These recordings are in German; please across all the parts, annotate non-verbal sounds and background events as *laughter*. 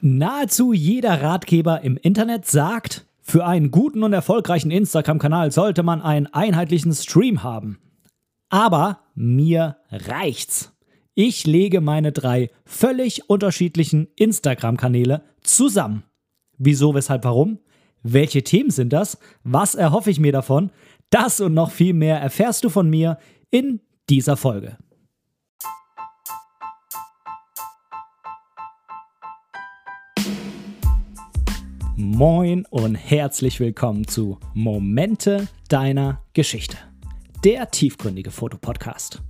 Nahezu jeder Ratgeber im Internet sagt, für einen guten und erfolgreichen Instagram-Kanal sollte man einen einheitlichen Stream haben. Aber mir reicht's. Ich lege meine drei völlig unterschiedlichen Instagram-Kanäle zusammen. Wieso, weshalb, warum? Welche Themen sind das? Was erhoffe ich mir davon? Das und noch viel mehr erfährst du von mir in dieser Folge. Moin und herzlich willkommen zu Momente deiner Geschichte, der tiefgründige Fotopodcast.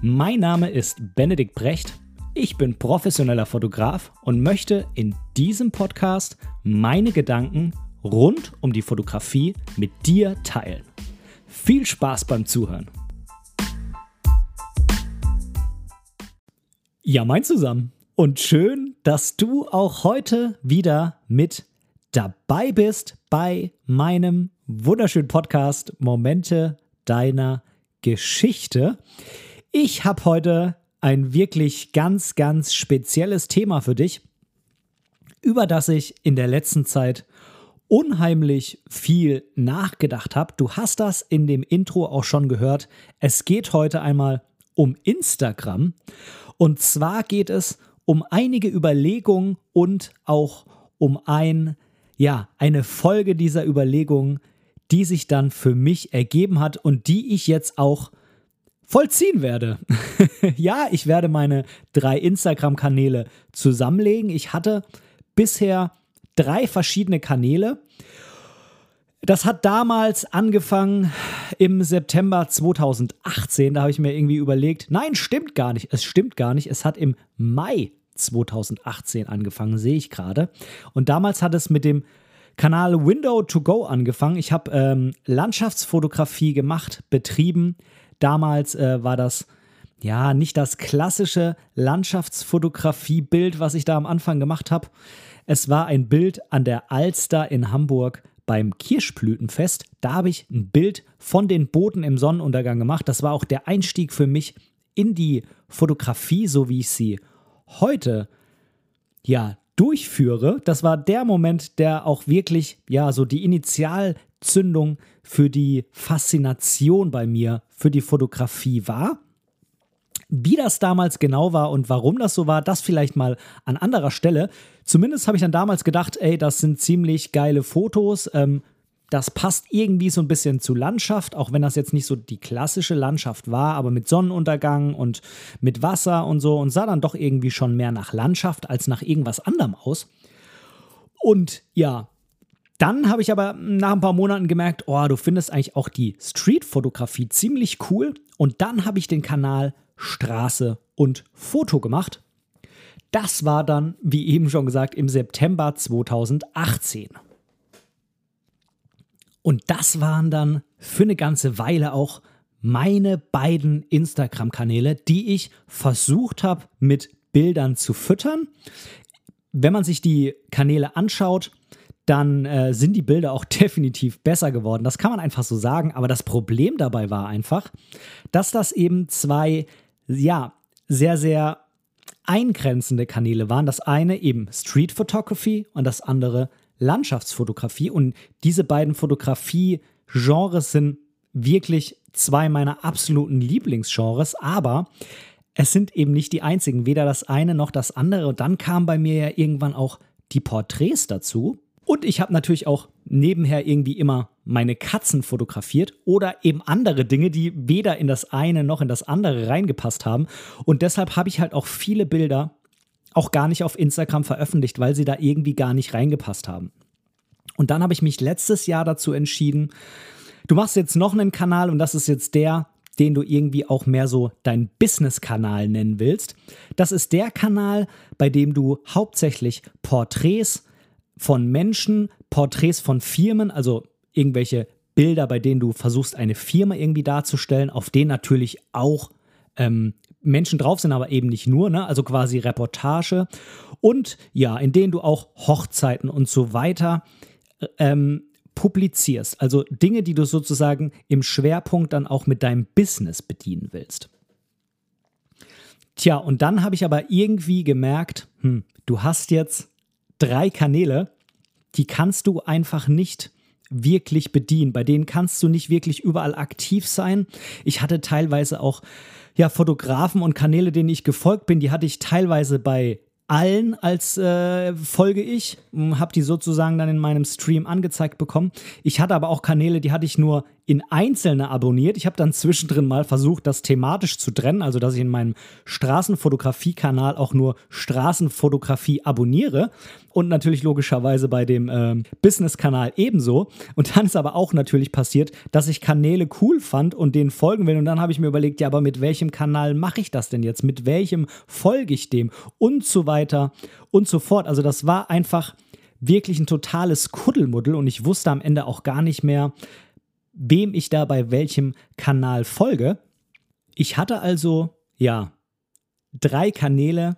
Mein Name ist Benedikt Brecht, ich bin professioneller Fotograf und möchte in diesem Podcast meine Gedanken rund um die Fotografie mit dir teilen. Viel Spaß beim Zuhören. Ja, mein zusammen. Und schön, dass du auch heute wieder mit dabei bist bei meinem wunderschönen Podcast Momente deiner Geschichte. Ich habe heute ein wirklich ganz, ganz spezielles Thema für dich, über das ich in der letzten Zeit unheimlich viel nachgedacht habe. Du hast das in dem Intro auch schon gehört. Es geht heute einmal um Instagram. Und zwar geht es um einige Überlegungen und auch um ein ja, eine Folge dieser Überlegungen, die sich dann für mich ergeben hat und die ich jetzt auch vollziehen werde. *laughs* ja, ich werde meine drei Instagram-Kanäle zusammenlegen. Ich hatte bisher drei verschiedene Kanäle. Das hat damals angefangen im September 2018. Da habe ich mir irgendwie überlegt, nein, stimmt gar nicht. Es stimmt gar nicht. Es hat im Mai 2018 angefangen, sehe ich gerade. Und damals hat es mit dem Kanal Window to Go angefangen. Ich habe ähm, Landschaftsfotografie gemacht, betrieben. Damals äh, war das ja nicht das klassische Landschaftsfotografie-Bild, was ich da am Anfang gemacht habe. Es war ein Bild an der Alster in Hamburg beim Kirschblütenfest. Da habe ich ein Bild von den Booten im Sonnenuntergang gemacht. Das war auch der Einstieg für mich in die Fotografie, so wie ich sie heute ja durchführe, das war der Moment, der auch wirklich ja so die Initialzündung für die Faszination bei mir für die Fotografie war. Wie das damals genau war und warum das so war, das vielleicht mal an anderer Stelle. Zumindest habe ich dann damals gedacht, ey, das sind ziemlich geile Fotos. Ähm, das passt irgendwie so ein bisschen zu Landschaft, auch wenn das jetzt nicht so die klassische Landschaft war, aber mit Sonnenuntergang und mit Wasser und so und sah dann doch irgendwie schon mehr nach Landschaft als nach irgendwas anderem aus. Und ja, dann habe ich aber nach ein paar Monaten gemerkt, oh, du findest eigentlich auch die Street-Fotografie ziemlich cool. Und dann habe ich den Kanal Straße und Foto gemacht. Das war dann, wie eben schon gesagt, im September 2018. Und das waren dann für eine ganze Weile auch meine beiden Instagram-Kanäle, die ich versucht habe mit Bildern zu füttern. Wenn man sich die Kanäle anschaut, dann äh, sind die Bilder auch *laughs* definitiv besser geworden. Das kann man einfach so sagen. Aber das Problem dabei war einfach, dass das eben zwei, ja, sehr, sehr eingrenzende Kanäle waren. Das eine eben Street Photography und das andere Landschaftsfotografie. Und diese beiden Fotografie-Genres sind wirklich zwei meiner absoluten Lieblingsgenres, aber es sind eben nicht die einzigen, weder das eine noch das andere. Und dann kamen bei mir ja irgendwann auch die Porträts dazu. Und ich habe natürlich auch nebenher irgendwie immer meine Katzen fotografiert oder eben andere Dinge, die weder in das eine noch in das andere reingepasst haben. Und deshalb habe ich halt auch viele Bilder auch gar nicht auf Instagram veröffentlicht, weil sie da irgendwie gar nicht reingepasst haben. Und dann habe ich mich letztes Jahr dazu entschieden, du machst jetzt noch einen Kanal und das ist jetzt der, den du irgendwie auch mehr so dein Business-Kanal nennen willst. Das ist der Kanal, bei dem du hauptsächlich Porträts von Menschen, Porträts von Firmen, also irgendwelche Bilder, bei denen du versuchst, eine Firma irgendwie darzustellen, auf denen natürlich auch ähm, Menschen drauf sind, aber eben nicht nur, ne? also quasi Reportage. Und ja, in denen du auch Hochzeiten und so weiter ähm, publizierst. Also Dinge, die du sozusagen im Schwerpunkt dann auch mit deinem Business bedienen willst. Tja, und dann habe ich aber irgendwie gemerkt, hm, du hast jetzt drei Kanäle, die kannst du einfach nicht wirklich bedienen. Bei denen kannst du nicht wirklich überall aktiv sein. Ich hatte teilweise auch ja, Fotografen und Kanäle, denen ich gefolgt bin, die hatte ich teilweise bei allen als äh, folge ich, habe die sozusagen dann in meinem Stream angezeigt bekommen. Ich hatte aber auch Kanäle, die hatte ich nur in einzelne abonniert. Ich habe dann zwischendrin mal versucht, das thematisch zu trennen, also dass ich in meinem Straßenfotografie-Kanal auch nur Straßenfotografie abonniere und natürlich logischerweise bei dem äh, Business-Kanal ebenso. Und dann ist aber auch natürlich passiert, dass ich Kanäle cool fand und denen folgen will. Und dann habe ich mir überlegt, ja, aber mit welchem Kanal mache ich das denn jetzt? Mit welchem folge ich dem? Und so weiter und so fort. Also das war einfach wirklich ein totales Kuddelmuddel und ich wusste am Ende auch gar nicht mehr, wem ich da bei welchem Kanal folge. Ich hatte also, ja, drei Kanäle,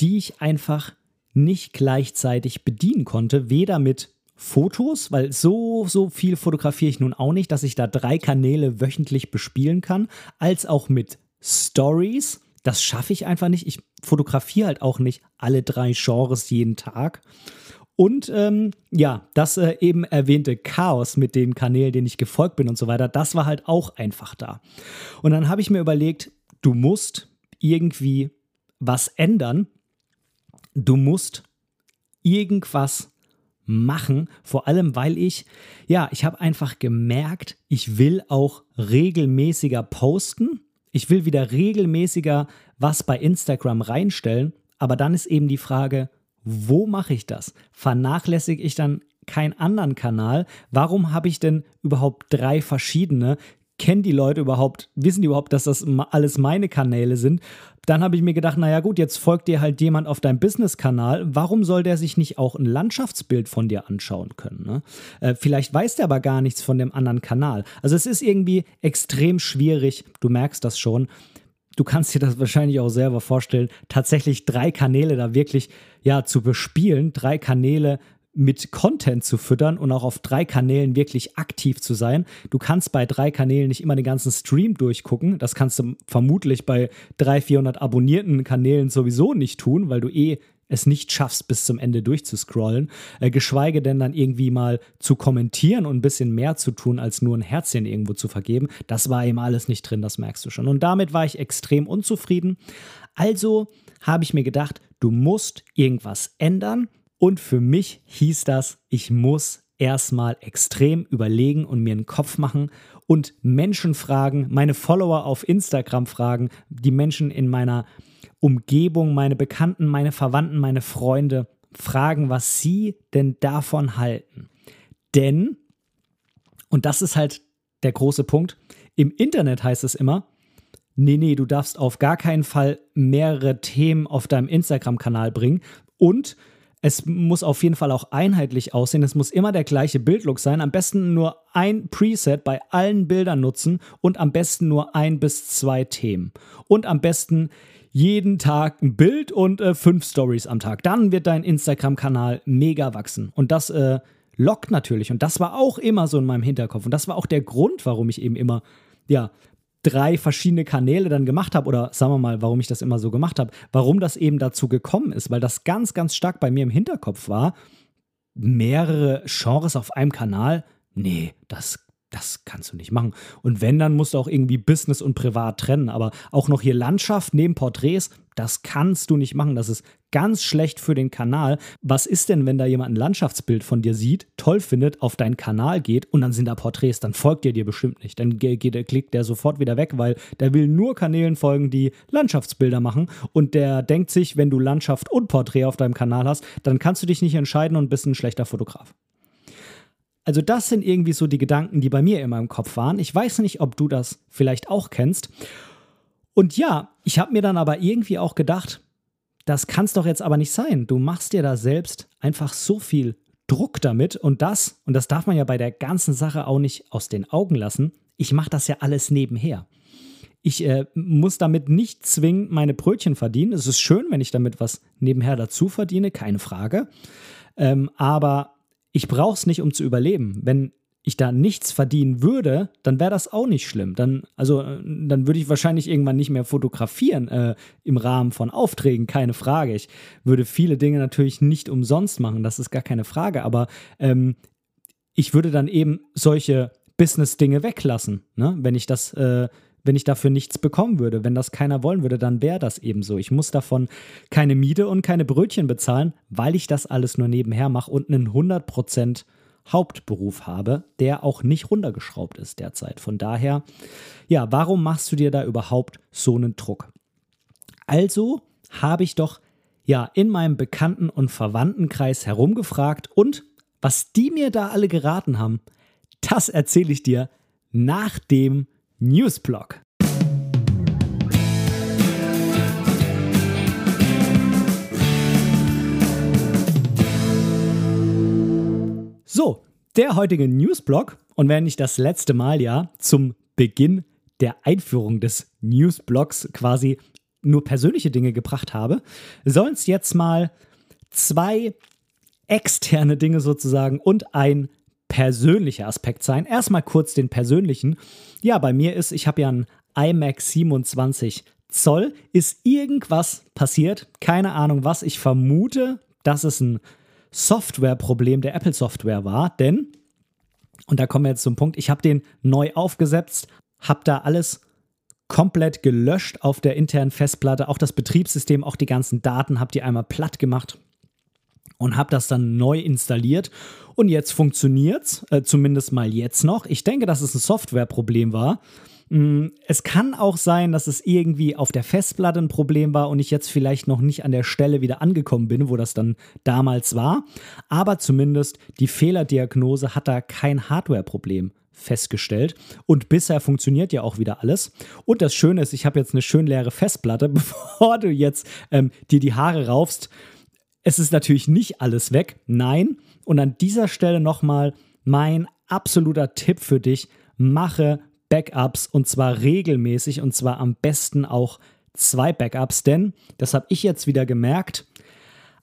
die ich einfach nicht gleichzeitig bedienen konnte, weder mit Fotos, weil so, so viel fotografiere ich nun auch nicht, dass ich da drei Kanäle wöchentlich bespielen kann, als auch mit Stories. Das schaffe ich einfach nicht. Ich fotografiere halt auch nicht alle drei Genres jeden Tag. Und ähm, ja, das äh, eben erwähnte Chaos mit den Kanälen, denen ich gefolgt bin und so weiter, das war halt auch einfach da. Und dann habe ich mir überlegt, du musst irgendwie was ändern, du musst irgendwas machen, vor allem weil ich, ja, ich habe einfach gemerkt, ich will auch regelmäßiger posten, ich will wieder regelmäßiger was bei Instagram reinstellen, aber dann ist eben die Frage, wo mache ich das? Vernachlässige ich dann keinen anderen Kanal? Warum habe ich denn überhaupt drei verschiedene? kennen die Leute überhaupt, wissen die überhaupt, dass das alles meine Kanäle sind? Dann habe ich mir gedacht, naja gut, jetzt folgt dir halt jemand auf deinem Business-Kanal. Warum soll der sich nicht auch ein Landschaftsbild von dir anschauen können? Ne? Äh, vielleicht weiß der aber gar nichts von dem anderen Kanal. Also es ist irgendwie extrem schwierig, du merkst das schon. Du kannst dir das wahrscheinlich auch selber vorstellen, tatsächlich drei Kanäle da wirklich ja zu bespielen, drei Kanäle mit Content zu füttern und auch auf drei Kanälen wirklich aktiv zu sein. Du kannst bei drei Kanälen nicht immer den ganzen Stream durchgucken. Das kannst du vermutlich bei 300, 400 abonnierten Kanälen sowieso nicht tun, weil du eh es nicht schaffst, bis zum Ende durchzuscrollen, äh, geschweige denn dann irgendwie mal zu kommentieren und ein bisschen mehr zu tun, als nur ein Herzchen irgendwo zu vergeben. Das war eben alles nicht drin, das merkst du schon. Und damit war ich extrem unzufrieden. Also habe ich mir gedacht, du musst irgendwas ändern und für mich hieß das, ich muss erstmal extrem überlegen und mir einen Kopf machen und Menschen fragen, meine Follower auf Instagram fragen, die Menschen in meiner Umgebung, meine Bekannten, meine Verwandten, meine Freunde fragen, was sie denn davon halten. Denn, und das ist halt der große Punkt, im Internet heißt es immer, nee, nee, du darfst auf gar keinen Fall mehrere Themen auf deinem Instagram-Kanal bringen und es muss auf jeden Fall auch einheitlich aussehen. Es muss immer der gleiche Bildlook sein. Am besten nur ein Preset bei allen Bildern nutzen und am besten nur ein bis zwei Themen. Und am besten jeden Tag ein Bild und äh, fünf Stories am Tag. Dann wird dein Instagram-Kanal mega wachsen. Und das äh, lockt natürlich. Und das war auch immer so in meinem Hinterkopf. Und das war auch der Grund, warum ich eben immer ja, drei verschiedene Kanäle dann gemacht habe oder sagen wir mal, warum ich das immer so gemacht habe, warum das eben dazu gekommen ist, weil das ganz, ganz stark bei mir im Hinterkopf war. Mehrere Genres auf einem Kanal, nee, das das kannst du nicht machen. Und wenn, dann musst du auch irgendwie Business und Privat trennen. Aber auch noch hier Landschaft neben Porträts, das kannst du nicht machen. Das ist ganz schlecht für den Kanal. Was ist denn, wenn da jemand ein Landschaftsbild von dir sieht, toll findet, auf deinen Kanal geht und dann sind da Porträts? Dann folgt er dir bestimmt nicht. Dann geht, klickt der sofort wieder weg, weil der will nur Kanälen folgen, die Landschaftsbilder machen. Und der denkt sich, wenn du Landschaft und Porträt auf deinem Kanal hast, dann kannst du dich nicht entscheiden und bist ein schlechter Fotograf. Also das sind irgendwie so die Gedanken, die bei mir in meinem Kopf waren. Ich weiß nicht, ob du das vielleicht auch kennst. Und ja, ich habe mir dann aber irgendwie auch gedacht, das kann es doch jetzt aber nicht sein. Du machst dir da selbst einfach so viel Druck damit und das, und das darf man ja bei der ganzen Sache auch nicht aus den Augen lassen, ich mache das ja alles nebenher. Ich äh, muss damit nicht zwingend meine Brötchen verdienen. Es ist schön, wenn ich damit was nebenher dazu verdiene, keine Frage. Ähm, aber ich brauche es nicht, um zu überleben. Wenn ich da nichts verdienen würde, dann wäre das auch nicht schlimm. Dann, also, dann würde ich wahrscheinlich irgendwann nicht mehr fotografieren äh, im Rahmen von Aufträgen, keine Frage. Ich würde viele Dinge natürlich nicht umsonst machen, das ist gar keine Frage. Aber ähm, ich würde dann eben solche Business-Dinge weglassen, ne? wenn ich das, äh, wenn ich dafür nichts bekommen würde. Wenn das keiner wollen würde, dann wäre das eben so. Ich muss davon keine Miete und keine Brötchen bezahlen, weil ich das alles nur nebenher mache und einen 100 Prozent Hauptberuf habe, der auch nicht runtergeschraubt ist derzeit. Von daher, ja, warum machst du dir da überhaupt so einen Druck? Also habe ich doch ja in meinem Bekannten- und Verwandtenkreis herumgefragt und was die mir da alle geraten haben, das erzähle ich dir nach dem Newsblog. So, der heutige Newsblog und wenn ich das letzte Mal ja zum Beginn der Einführung des Newsblogs quasi nur persönliche Dinge gebracht habe, sollen es jetzt mal zwei externe Dinge sozusagen und ein persönlicher Aspekt sein. Erstmal kurz den persönlichen. Ja, bei mir ist, ich habe ja einen iMac 27 Zoll. Ist irgendwas passiert? Keine Ahnung was. Ich vermute, dass es ein Softwareproblem der Apple Software war, denn, und da kommen wir jetzt zum Punkt, ich habe den neu aufgesetzt, habe da alles komplett gelöscht auf der internen Festplatte, auch das Betriebssystem, auch die ganzen Daten, habe die einmal platt gemacht und habe das dann neu installiert. Und jetzt funktioniert es, äh, zumindest mal jetzt noch. Ich denke, dass es ein Softwareproblem war. Mm, es kann auch sein, dass es irgendwie auf der Festplatte ein Problem war und ich jetzt vielleicht noch nicht an der Stelle wieder angekommen bin, wo das dann damals war. Aber zumindest die Fehlerdiagnose hat da kein Hardware-Problem festgestellt. Und bisher funktioniert ja auch wieder alles. Und das Schöne ist, ich habe jetzt eine schön leere Festplatte, *laughs* bevor du jetzt ähm, dir die Haare raufst. Es ist natürlich nicht alles weg, nein. Und an dieser Stelle nochmal mein absoluter Tipp für dich. Mache Backups und zwar regelmäßig und zwar am besten auch zwei Backups, denn das habe ich jetzt wieder gemerkt.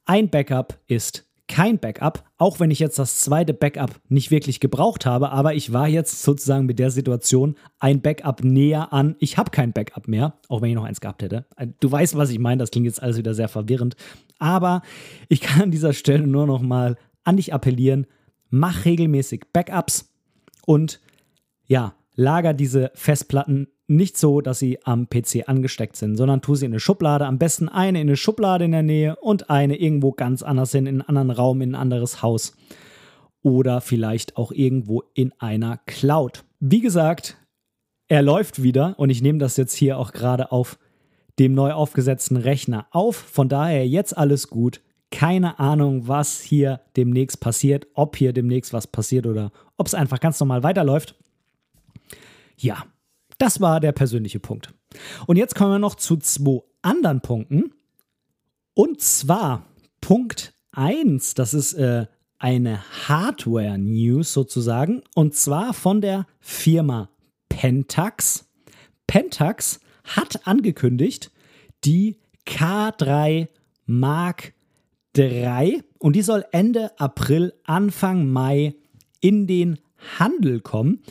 Ein Backup ist kein Backup, auch wenn ich jetzt das zweite Backup nicht wirklich gebraucht habe, aber ich war jetzt sozusagen mit der Situation ein Backup näher an. Ich habe kein Backup mehr, auch wenn ich noch eins gehabt hätte. Du weißt, was ich meine, das klingt jetzt alles wieder sehr verwirrend, aber ich kann an dieser Stelle nur noch mal an dich appellieren, mach regelmäßig Backups und ja, lager diese Festplatten nicht so, dass sie am PC angesteckt sind, sondern tu sie in eine Schublade. Am besten eine in eine Schublade in der Nähe und eine irgendwo ganz anders hin, in einen anderen Raum, in ein anderes Haus. Oder vielleicht auch irgendwo in einer Cloud. Wie gesagt, er läuft wieder und ich nehme das jetzt hier auch gerade auf dem neu aufgesetzten Rechner auf. Von daher jetzt alles gut. Keine Ahnung, was hier demnächst passiert, ob hier demnächst was passiert oder ob es einfach ganz normal weiterläuft. Ja, das war der persönliche Punkt. Und jetzt kommen wir noch zu zwei anderen Punkten. Und zwar Punkt 1, das ist äh, eine Hardware-News sozusagen, und zwar von der Firma Pentax. Pentax hat angekündigt, die K3 Mark III und die soll Ende April, Anfang Mai in den Handel kommen.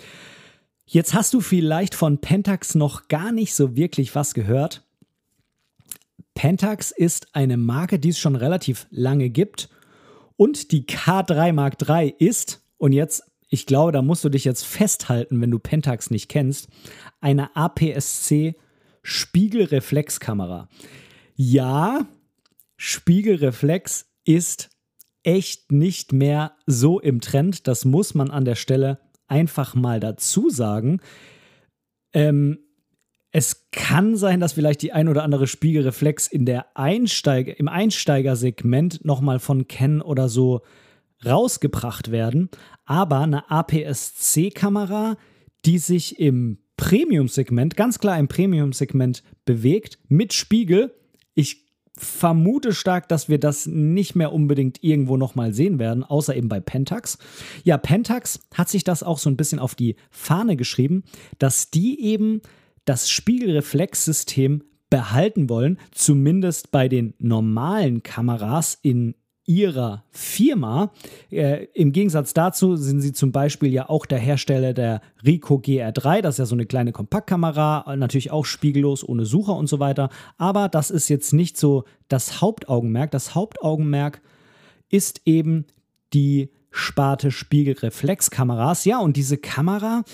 Jetzt hast du vielleicht von Pentax noch gar nicht so wirklich was gehört. Pentax ist eine Marke, die es schon relativ lange gibt. Und die K3 Mark III ist, und jetzt, ich glaube, da musst du dich jetzt festhalten, wenn du Pentax nicht kennst, eine APS-C Spiegelreflexkamera. Ja, Spiegelreflex ist echt nicht mehr so im Trend. Das muss man an der Stelle einfach mal dazu sagen. Ähm, es kann sein, dass vielleicht die ein oder andere Spiegelreflex in der Einsteiger, im Einsteigersegment nochmal von Ken oder so rausgebracht werden. Aber eine APS-C-Kamera, die sich im Premium-Segment, ganz klar im Premium-Segment bewegt, mit Spiegel, ich vermute stark, dass wir das nicht mehr unbedingt irgendwo nochmal sehen werden, außer eben bei Pentax. Ja, Pentax hat sich das auch so ein bisschen auf die Fahne geschrieben, dass die eben das Spiegelreflexsystem behalten wollen, zumindest bei den normalen Kameras in ihrer Firma. Äh, Im Gegensatz dazu sind sie zum Beispiel ja auch der Hersteller der Ricoh GR3. Das ist ja so eine kleine Kompaktkamera, natürlich auch spiegellos, ohne Sucher und so weiter. Aber das ist jetzt nicht so das Hauptaugenmerk. Das Hauptaugenmerk ist eben die Sparte Spiegelreflexkameras. Ja, und diese Kamera,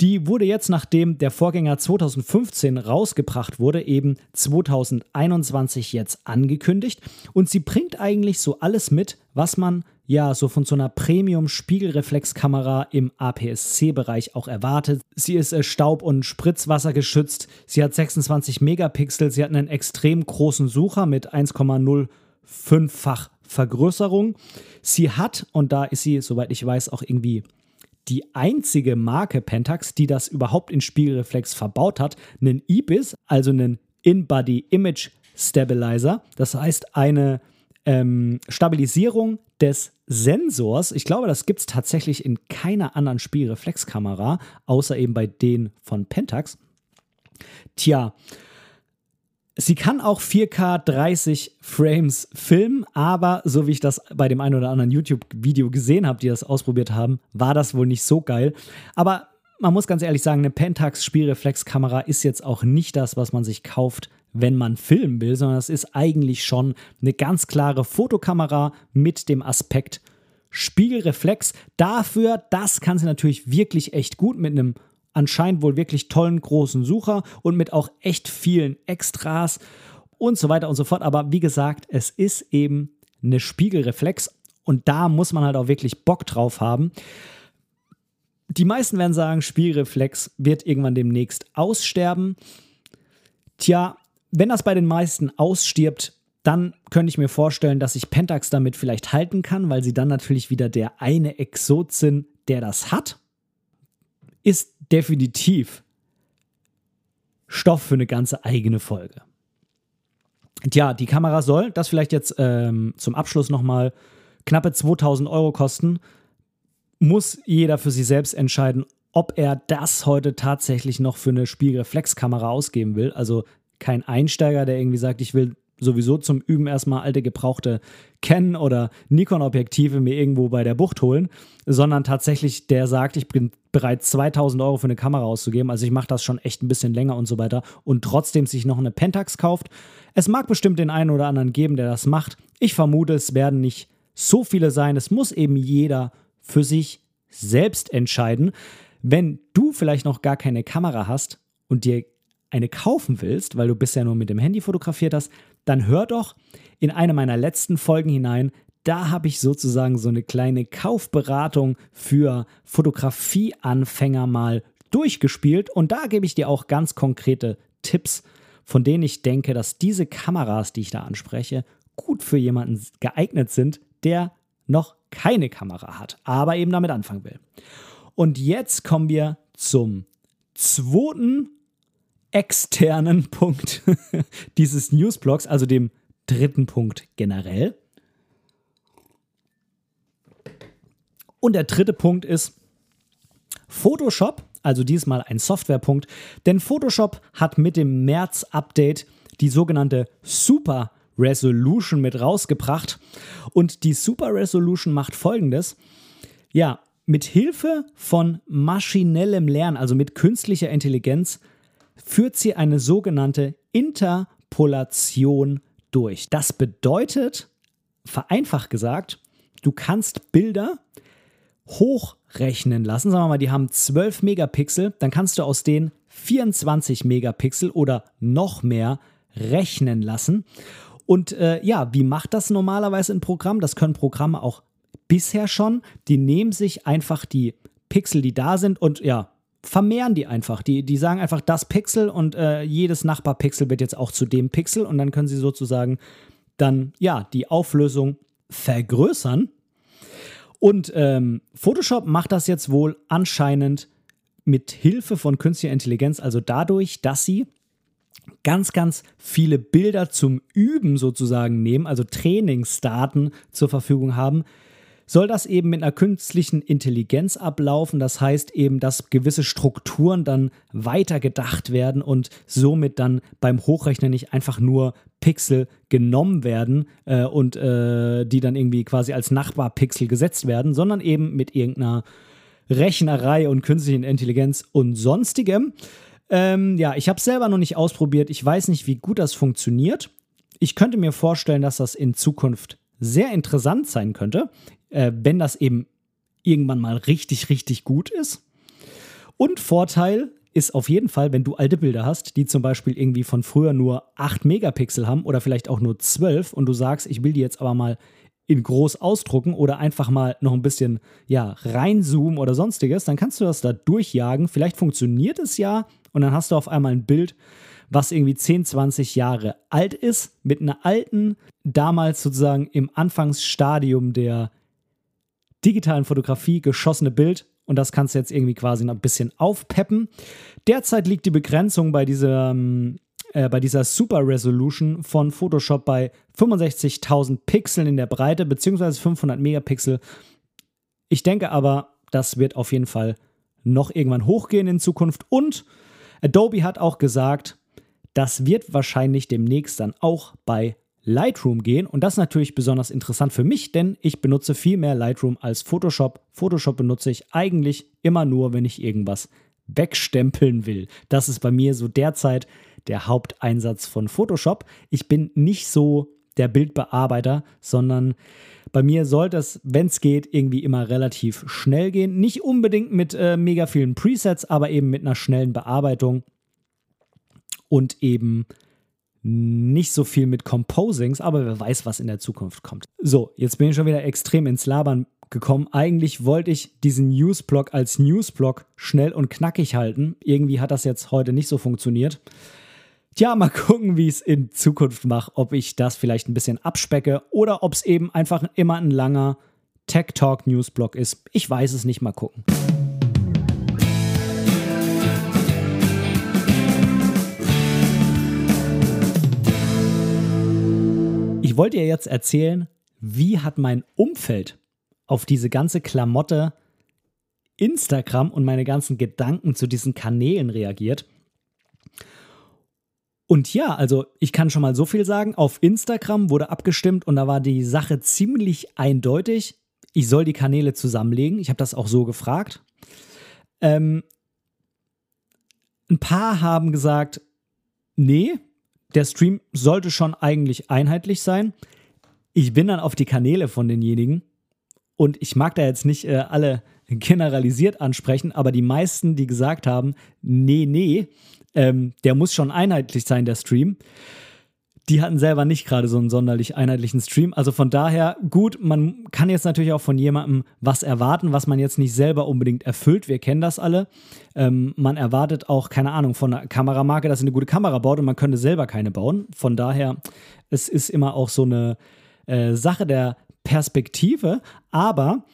die wurde jetzt, nachdem der Vorgänger 2015 rausgebracht wurde, eben 2021 jetzt angekündigt. Und sie bringt eigentlich so alles mit, was man ja so von so einer Premium-Spiegelreflexkamera im APS-C-Bereich auch erwartet. Sie ist äh, Staub- und Spritzwasser geschützt. Sie hat 26 Megapixel. Sie hat einen extrem großen Sucher mit 1,05-fach Vergrößerung. Sie hat, und da ist sie, soweit ich weiß, auch irgendwie die einzige Marke Pentax, die das überhaupt in Spiegelreflex verbaut hat, einen IBIS, also einen In-Body Image Stabilizer. Das heißt, eine ähm, Stabilisierung des Sensors. Ich glaube, das gibt es tatsächlich in keiner anderen Spiegelreflexkamera, außer eben bei den von Pentax. Tja, Sie kann auch 4K 30 Frames filmen, aber so wie ich das bei dem einen oder anderen YouTube-Video gesehen habe, die das ausprobiert haben, war das wohl nicht so geil. Aber man muss ganz ehrlich sagen, eine Pentax-Spielreflexkamera ist jetzt auch nicht das, was man sich kauft, wenn man filmen will, sondern es ist eigentlich schon eine ganz klare Fotokamera mit dem Aspekt Spiegelreflex. Dafür, das kann sie natürlich wirklich echt gut mit einem anscheinend wohl wirklich tollen großen Sucher und mit auch echt vielen Extras und so weiter und so fort. Aber wie gesagt, es ist eben eine Spiegelreflex und da muss man halt auch wirklich Bock drauf haben. Die meisten werden sagen, Spiegelreflex wird irgendwann demnächst aussterben. Tja, wenn das bei den meisten ausstirbt, dann könnte ich mir vorstellen, dass ich Pentax damit vielleicht halten kann, weil sie dann natürlich wieder der eine Exot sind, der das hat. Ist definitiv Stoff für eine ganze eigene Folge. Tja, die Kamera soll, das vielleicht jetzt ähm, zum Abschluss nochmal, knappe 2000 Euro kosten. Muss jeder für sich selbst entscheiden, ob er das heute tatsächlich noch für eine Spiegelreflexkamera ausgeben will. Also kein Einsteiger, der irgendwie sagt, ich will sowieso zum Üben erstmal alte gebrauchte Canon oder Nikon-Objektive mir irgendwo bei der Bucht holen, sondern tatsächlich der sagt, ich bin bereit, 2000 Euro für eine Kamera auszugeben. Also ich mache das schon echt ein bisschen länger und so weiter und trotzdem sich noch eine Pentax kauft. Es mag bestimmt den einen oder anderen geben, der das macht. Ich vermute, es werden nicht so viele sein. Es muss eben jeder für sich selbst entscheiden. Wenn du vielleicht noch gar keine Kamera hast und dir eine kaufen willst, weil du bisher nur mit dem Handy fotografiert hast, dann hör doch in eine meiner letzten Folgen hinein. Da habe ich sozusagen so eine kleine Kaufberatung für Fotografieanfänger mal durchgespielt und da gebe ich dir auch ganz konkrete Tipps, von denen ich denke, dass diese Kameras, die ich da anspreche, gut für jemanden geeignet sind, der noch keine Kamera hat, aber eben damit anfangen will. Und jetzt kommen wir zum zweiten externen Punkt *laughs* dieses Newsblogs, also dem dritten Punkt generell. Und der dritte Punkt ist Photoshop, also diesmal ein Softwarepunkt, denn Photoshop hat mit dem März-Update die sogenannte Super Resolution mit rausgebracht. Und die Super Resolution macht folgendes. Ja, mit Hilfe von maschinellem Lernen, also mit künstlicher Intelligenz, führt sie eine sogenannte Interpolation durch. Das bedeutet, vereinfacht gesagt, du kannst Bilder hochrechnen lassen. Sagen wir mal, die haben 12 Megapixel, dann kannst du aus denen 24 Megapixel oder noch mehr rechnen lassen. Und äh, ja, wie macht das normalerweise ein Programm? Das können Programme auch bisher schon. Die nehmen sich einfach die Pixel, die da sind und ja, vermehren die einfach. Die, die sagen einfach das Pixel und äh, jedes Nachbarpixel wird jetzt auch zu dem Pixel und dann können sie sozusagen dann ja die Auflösung vergrößern. Und ähm, Photoshop macht das jetzt wohl anscheinend mit Hilfe von künstlicher Intelligenz, also dadurch, dass sie ganz, ganz viele Bilder zum Üben sozusagen nehmen, also Trainingsdaten zur Verfügung haben, soll das eben mit einer künstlichen Intelligenz ablaufen. Das heißt eben, dass gewisse Strukturen dann weitergedacht werden und somit dann beim Hochrechnen nicht einfach nur Pixel genommen werden äh, und äh, die dann irgendwie quasi als Nachbarpixel gesetzt werden, sondern eben mit irgendeiner Rechnerei und künstlichen Intelligenz und sonstigem. Ähm, ja, ich habe es selber noch nicht ausprobiert. Ich weiß nicht, wie gut das funktioniert. Ich könnte mir vorstellen, dass das in Zukunft sehr interessant sein könnte, äh, wenn das eben irgendwann mal richtig, richtig gut ist. Und Vorteil ist auf jeden Fall, wenn du alte Bilder hast, die zum Beispiel irgendwie von früher nur 8 Megapixel haben oder vielleicht auch nur 12 und du sagst, ich will die jetzt aber mal in groß ausdrucken oder einfach mal noch ein bisschen ja, reinzoomen oder sonstiges, dann kannst du das da durchjagen. Vielleicht funktioniert es ja und dann hast du auf einmal ein Bild, was irgendwie 10, 20 Jahre alt ist, mit einer alten, damals sozusagen im Anfangsstadium der digitalen Fotografie geschossene Bild und das kannst du jetzt irgendwie quasi noch ein bisschen aufpeppen. Derzeit liegt die Begrenzung bei dieser, ähm, äh, bei dieser Super Resolution von Photoshop bei 65.000 Pixeln in der Breite beziehungsweise 500 Megapixel. Ich denke aber, das wird auf jeden Fall noch irgendwann hochgehen in Zukunft und Adobe hat auch gesagt, das wird wahrscheinlich demnächst dann auch bei Lightroom gehen. Und das ist natürlich besonders interessant für mich, denn ich benutze viel mehr Lightroom als Photoshop. Photoshop benutze ich eigentlich immer nur, wenn ich irgendwas wegstempeln will. Das ist bei mir so derzeit der Haupteinsatz von Photoshop. Ich bin nicht so der Bildbearbeiter, sondern bei mir sollte es, wenn es geht, irgendwie immer relativ schnell gehen. Nicht unbedingt mit äh, mega vielen Presets, aber eben mit einer schnellen Bearbeitung und eben nicht so viel mit Composings, aber wer weiß, was in der Zukunft kommt. So, jetzt bin ich schon wieder extrem ins Labern gekommen. Eigentlich wollte ich diesen Newsblog als Newsblog schnell und knackig halten. Irgendwie hat das jetzt heute nicht so funktioniert. Tja, mal gucken, wie ich es in Zukunft mache, ob ich das vielleicht ein bisschen abspecke oder ob es eben einfach immer ein langer Tech Talk Newsblog ist. Ich weiß es nicht, mal gucken. Ich wollte dir jetzt erzählen, wie hat mein Umfeld auf diese ganze Klamotte Instagram und meine ganzen Gedanken zu diesen Kanälen reagiert. Und ja, also ich kann schon mal so viel sagen. Auf Instagram wurde abgestimmt und da war die Sache ziemlich eindeutig. Ich soll die Kanäle zusammenlegen. Ich habe das auch so gefragt. Ähm, ein paar haben gesagt, nee, der Stream sollte schon eigentlich einheitlich sein. Ich bin dann auf die Kanäle von denjenigen und ich mag da jetzt nicht äh, alle generalisiert ansprechen, aber die meisten, die gesagt haben, nee, nee, ähm, der muss schon einheitlich sein, der Stream, die hatten selber nicht gerade so einen sonderlich einheitlichen Stream. Also von daher, gut, man kann jetzt natürlich auch von jemandem was erwarten, was man jetzt nicht selber unbedingt erfüllt. Wir kennen das alle. Ähm, man erwartet auch, keine Ahnung, von einer Kameramarke, dass sie eine gute Kamera baut und man könnte selber keine bauen. Von daher, es ist immer auch so eine äh, Sache der Perspektive. Aber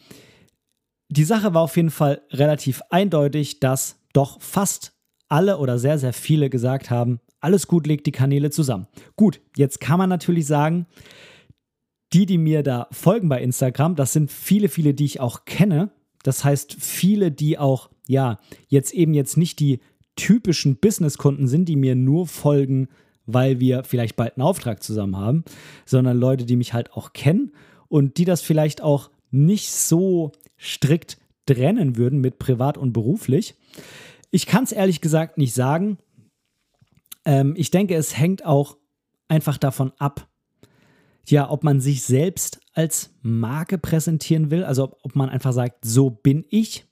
die Sache war auf jeden Fall relativ eindeutig, dass doch fast alle oder sehr, sehr viele gesagt haben, alles gut, legt die Kanäle zusammen. Gut, jetzt kann man natürlich sagen, die, die mir da folgen bei Instagram, das sind viele, viele, die ich auch kenne. Das heißt, viele, die auch, ja, jetzt eben jetzt nicht die typischen Businesskunden sind, die mir nur folgen, weil wir vielleicht bald einen Auftrag zusammen haben, sondern Leute, die mich halt auch kennen und die das vielleicht auch nicht so strikt trennen würden mit privat und beruflich. Ich kann es ehrlich gesagt nicht sagen. Ähm, ich denke, es hängt auch einfach davon ab, ja, ob man sich selbst als Marke präsentieren will, also ob, ob man einfach sagt, so bin ich.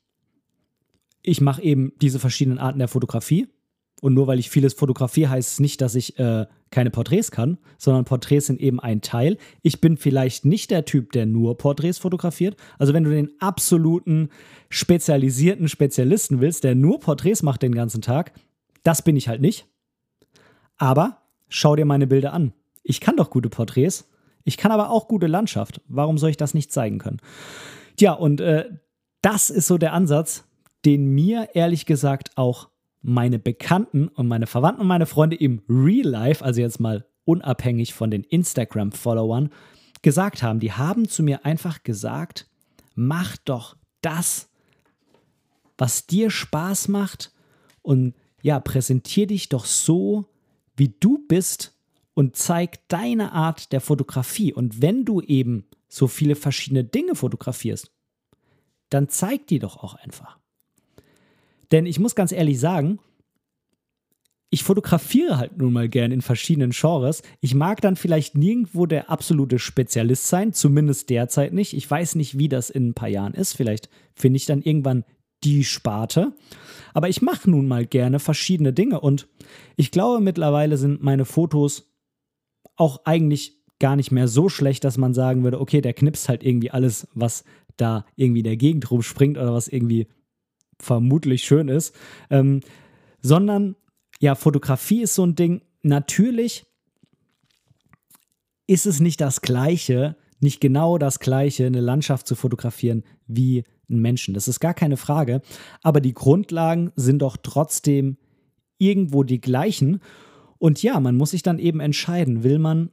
Ich mache eben diese verschiedenen Arten der Fotografie. Und nur weil ich vieles fotografiere, heißt es nicht, dass ich äh, keine Porträts kann, sondern Porträts sind eben ein Teil. Ich bin vielleicht nicht der Typ, der nur Porträts fotografiert. Also wenn du den absoluten spezialisierten Spezialisten willst, der nur Porträts macht den ganzen Tag, das bin ich halt nicht. Aber schau dir meine Bilder an. Ich kann doch gute Porträts. Ich kann aber auch gute Landschaft. Warum soll ich das nicht zeigen können? Tja, und äh, das ist so der Ansatz, den mir ehrlich gesagt auch meine Bekannten und meine Verwandten und meine Freunde im Real Life, also jetzt mal unabhängig von den Instagram-Followern, gesagt haben. Die haben zu mir einfach gesagt, mach doch das, was dir Spaß macht und ja, präsentier dich doch so, wie du bist und zeig deine Art der Fotografie. Und wenn du eben so viele verschiedene Dinge fotografierst, dann zeig die doch auch einfach. Denn ich muss ganz ehrlich sagen, ich fotografiere halt nun mal gern in verschiedenen Genres. Ich mag dann vielleicht nirgendwo der absolute Spezialist sein, zumindest derzeit nicht. Ich weiß nicht, wie das in ein paar Jahren ist. Vielleicht finde ich dann irgendwann die Sparte. Aber ich mache nun mal gerne verschiedene Dinge und ich glaube, mittlerweile sind meine Fotos auch eigentlich gar nicht mehr so schlecht, dass man sagen würde, okay, der knipst halt irgendwie alles, was da irgendwie in der Gegend rumspringt oder was irgendwie vermutlich schön ist, ähm, sondern ja, Fotografie ist so ein Ding. Natürlich ist es nicht das Gleiche, nicht genau das Gleiche, eine Landschaft zu fotografieren wie Menschen. Das ist gar keine Frage. Aber die Grundlagen sind doch trotzdem irgendwo die gleichen. Und ja, man muss sich dann eben entscheiden, will man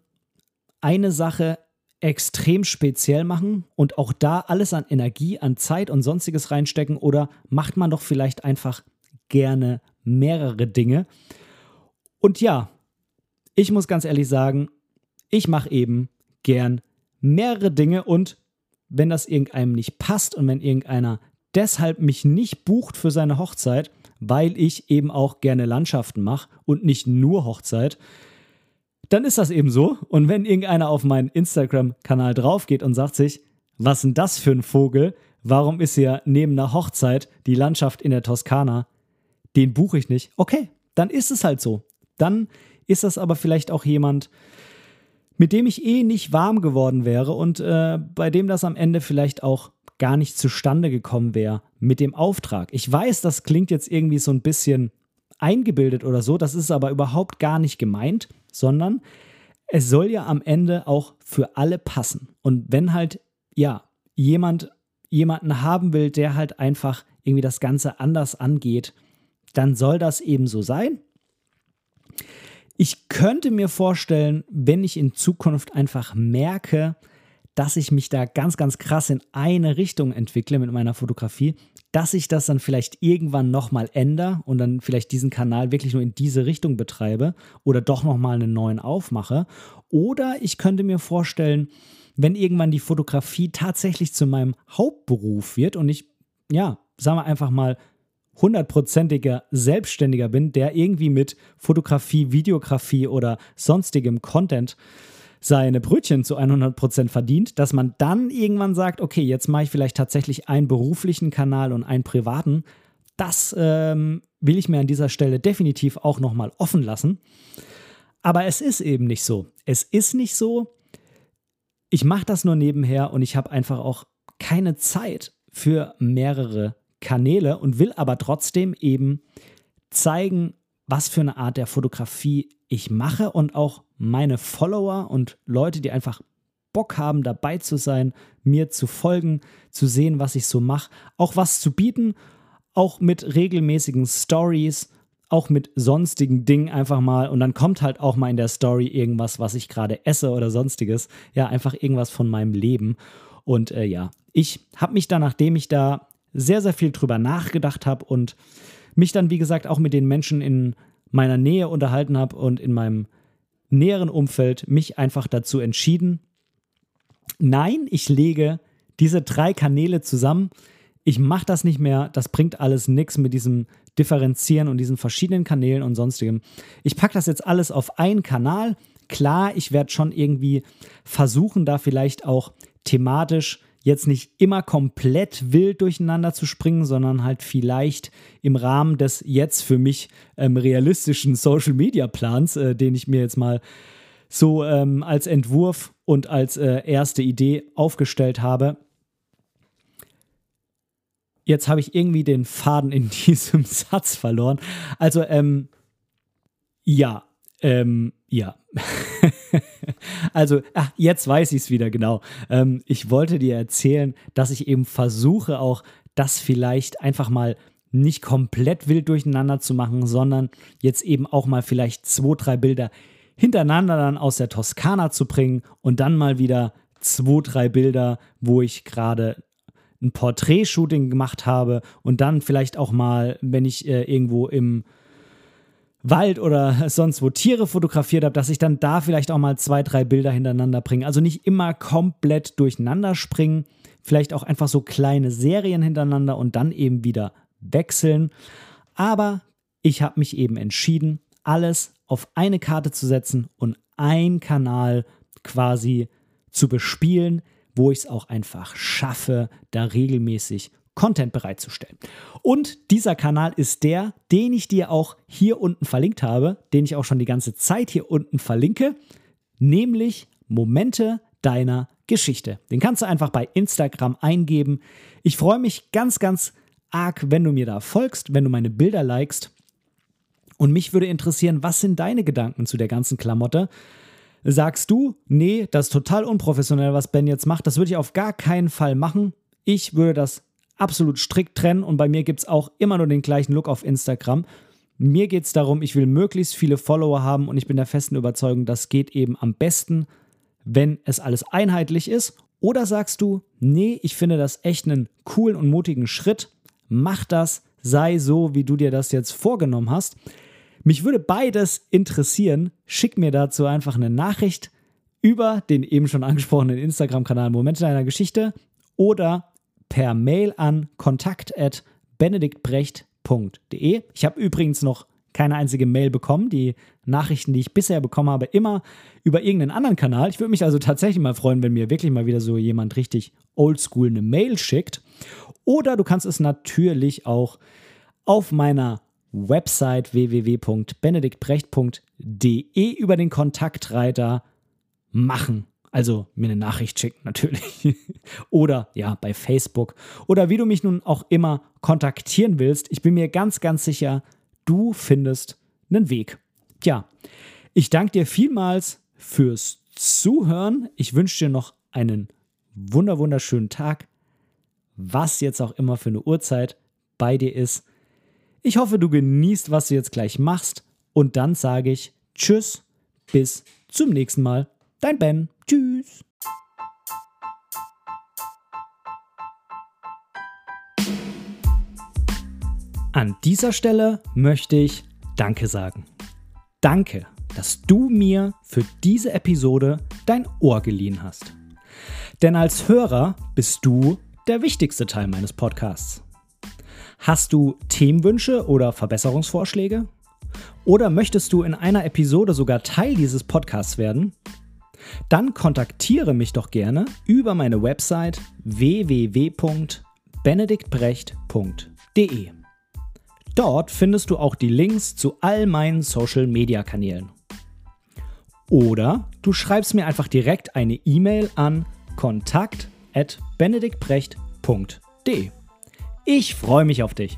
eine Sache extrem speziell machen und auch da alles an Energie, an Zeit und sonstiges reinstecken oder macht man doch vielleicht einfach gerne mehrere Dinge? Und ja, ich muss ganz ehrlich sagen, ich mache eben gern mehrere Dinge und wenn das irgendeinem nicht passt und wenn irgendeiner deshalb mich nicht bucht für seine Hochzeit, weil ich eben auch gerne Landschaften mache und nicht nur Hochzeit, dann ist das eben so. Und wenn irgendeiner auf meinen Instagram-Kanal draufgeht und sagt sich, was denn das für ein Vogel? Warum ist hier neben einer Hochzeit die Landschaft in der Toskana? Den buche ich nicht. Okay, dann ist es halt so. Dann ist das aber vielleicht auch jemand, mit dem ich eh nicht warm geworden wäre und äh, bei dem das am Ende vielleicht auch gar nicht zustande gekommen wäre mit dem Auftrag. Ich weiß, das klingt jetzt irgendwie so ein bisschen eingebildet oder so, das ist aber überhaupt gar nicht gemeint, sondern es soll ja am Ende auch für alle passen. Und wenn halt, ja, jemand jemanden haben will, der halt einfach irgendwie das Ganze anders angeht, dann soll das eben so sein. Ich könnte mir vorstellen, wenn ich in Zukunft einfach merke, dass ich mich da ganz, ganz krass in eine Richtung entwickle mit meiner Fotografie, dass ich das dann vielleicht irgendwann nochmal ändere und dann vielleicht diesen Kanal wirklich nur in diese Richtung betreibe oder doch nochmal einen neuen aufmache. Oder ich könnte mir vorstellen, wenn irgendwann die Fotografie tatsächlich zu meinem Hauptberuf wird und ich, ja, sagen wir einfach mal, hundertprozentiger Selbstständiger bin, der irgendwie mit Fotografie, Videografie oder sonstigem Content seine Brötchen zu 100% verdient, dass man dann irgendwann sagt, okay, jetzt mache ich vielleicht tatsächlich einen beruflichen Kanal und einen privaten. Das ähm, will ich mir an dieser Stelle definitiv auch nochmal offen lassen. Aber es ist eben nicht so. Es ist nicht so. Ich mache das nur nebenher und ich habe einfach auch keine Zeit für mehrere Kanäle und will aber trotzdem eben zeigen, was für eine Art der Fotografie ich mache und auch meine Follower und Leute, die einfach Bock haben, dabei zu sein, mir zu folgen, zu sehen, was ich so mache, auch was zu bieten, auch mit regelmäßigen Stories, auch mit sonstigen Dingen einfach mal. Und dann kommt halt auch mal in der Story irgendwas, was ich gerade esse oder sonstiges, ja, einfach irgendwas von meinem Leben. Und äh, ja, ich habe mich da, nachdem ich da sehr, sehr viel drüber nachgedacht habe und mich dann, wie gesagt, auch mit den Menschen in meiner Nähe unterhalten habe und in meinem näheren Umfeld mich einfach dazu entschieden, nein, ich lege diese drei Kanäle zusammen. Ich mache das nicht mehr. Das bringt alles nichts mit diesem Differenzieren und diesen verschiedenen Kanälen und sonstigem. Ich packe das jetzt alles auf einen Kanal. Klar, ich werde schon irgendwie versuchen, da vielleicht auch thematisch jetzt nicht immer komplett wild durcheinander zu springen, sondern halt vielleicht im Rahmen des jetzt für mich ähm, realistischen Social Media Plans, äh, den ich mir jetzt mal so ähm, als Entwurf und als äh, erste Idee aufgestellt habe. Jetzt habe ich irgendwie den Faden in *laughs* diesem Satz verloren. Also, ähm, ja, ähm, ja. *laughs* also, ach, jetzt weiß ich es wieder genau. Ähm, ich wollte dir erzählen, dass ich eben versuche, auch das vielleicht einfach mal nicht komplett wild durcheinander zu machen, sondern jetzt eben auch mal vielleicht zwei, drei Bilder hintereinander dann aus der Toskana zu bringen und dann mal wieder zwei, drei Bilder, wo ich gerade ein Porträtshooting gemacht habe und dann vielleicht auch mal, wenn ich äh, irgendwo im Wald oder *laughs* sonst wo Tiere fotografiert habe, dass ich dann da vielleicht auch mal zwei, drei Bilder hintereinander bringe. Also nicht immer komplett durcheinander springen, vielleicht auch einfach so kleine Serien hintereinander und dann eben wieder wechseln. Aber ich habe mich eben entschieden, alles auf eine Karte zu setzen und ein Kanal quasi zu bespielen, wo ich es auch einfach schaffe, da regelmäßig Content bereitzustellen. Und dieser Kanal ist der, den ich dir auch hier unten verlinkt habe, den ich auch schon die ganze Zeit hier unten verlinke, nämlich Momente deiner Geschichte. Den kannst du einfach bei Instagram eingeben. Ich freue mich ganz, ganz arg, wenn du mir da folgst, wenn du meine Bilder likest. Und mich würde interessieren, was sind deine Gedanken zu der ganzen Klamotte? Sagst du, nee, das ist total unprofessionell, was Ben jetzt macht, das würde ich auf gar keinen Fall machen. Ich würde das absolut strikt trennen und bei mir gibt es auch immer nur den gleichen Look auf Instagram. Mir geht es darum, ich will möglichst viele Follower haben und ich bin der festen Überzeugung, das geht eben am besten, wenn es alles einheitlich ist. Oder sagst du, nee, ich finde das echt einen coolen und mutigen Schritt, mach das, sei so, wie du dir das jetzt vorgenommen hast. Mich würde beides interessieren. Schick mir dazu einfach eine Nachricht über den eben schon angesprochenen Instagram-Kanal Momente deiner Geschichte oder per Mail an kontakt@benediktbrecht.de. Ich habe übrigens noch keine einzige Mail bekommen. Die Nachrichten, die ich bisher bekommen habe, immer über irgendeinen anderen Kanal. Ich würde mich also tatsächlich mal freuen, wenn mir wirklich mal wieder so jemand richtig oldschool eine Mail schickt. Oder du kannst es natürlich auch auf meiner Website www.benediktbrecht.de über den Kontaktreiter machen. Also mir eine Nachricht schicken natürlich. *laughs* oder ja, bei Facebook. Oder wie du mich nun auch immer kontaktieren willst. Ich bin mir ganz, ganz sicher, du findest einen Weg. Tja, ich danke dir vielmals fürs Zuhören. Ich wünsche dir noch einen wunder wunderschönen Tag, was jetzt auch immer für eine Uhrzeit bei dir ist. Ich hoffe, du genießt, was du jetzt gleich machst und dann sage ich Tschüss, bis zum nächsten Mal. Dein Ben. Tschüss. An dieser Stelle möchte ich Danke sagen. Danke, dass du mir für diese Episode dein Ohr geliehen hast. Denn als Hörer bist du der wichtigste Teil meines Podcasts. Hast du Themenwünsche oder Verbesserungsvorschläge? Oder möchtest du in einer Episode sogar Teil dieses Podcasts werden? Dann kontaktiere mich doch gerne über meine Website www.benediktbrecht.de. Dort findest du auch die Links zu all meinen Social-Media-Kanälen. Oder du schreibst mir einfach direkt eine E-Mail an kontakt@benediktbrecht.de. Ich freue mich auf dich.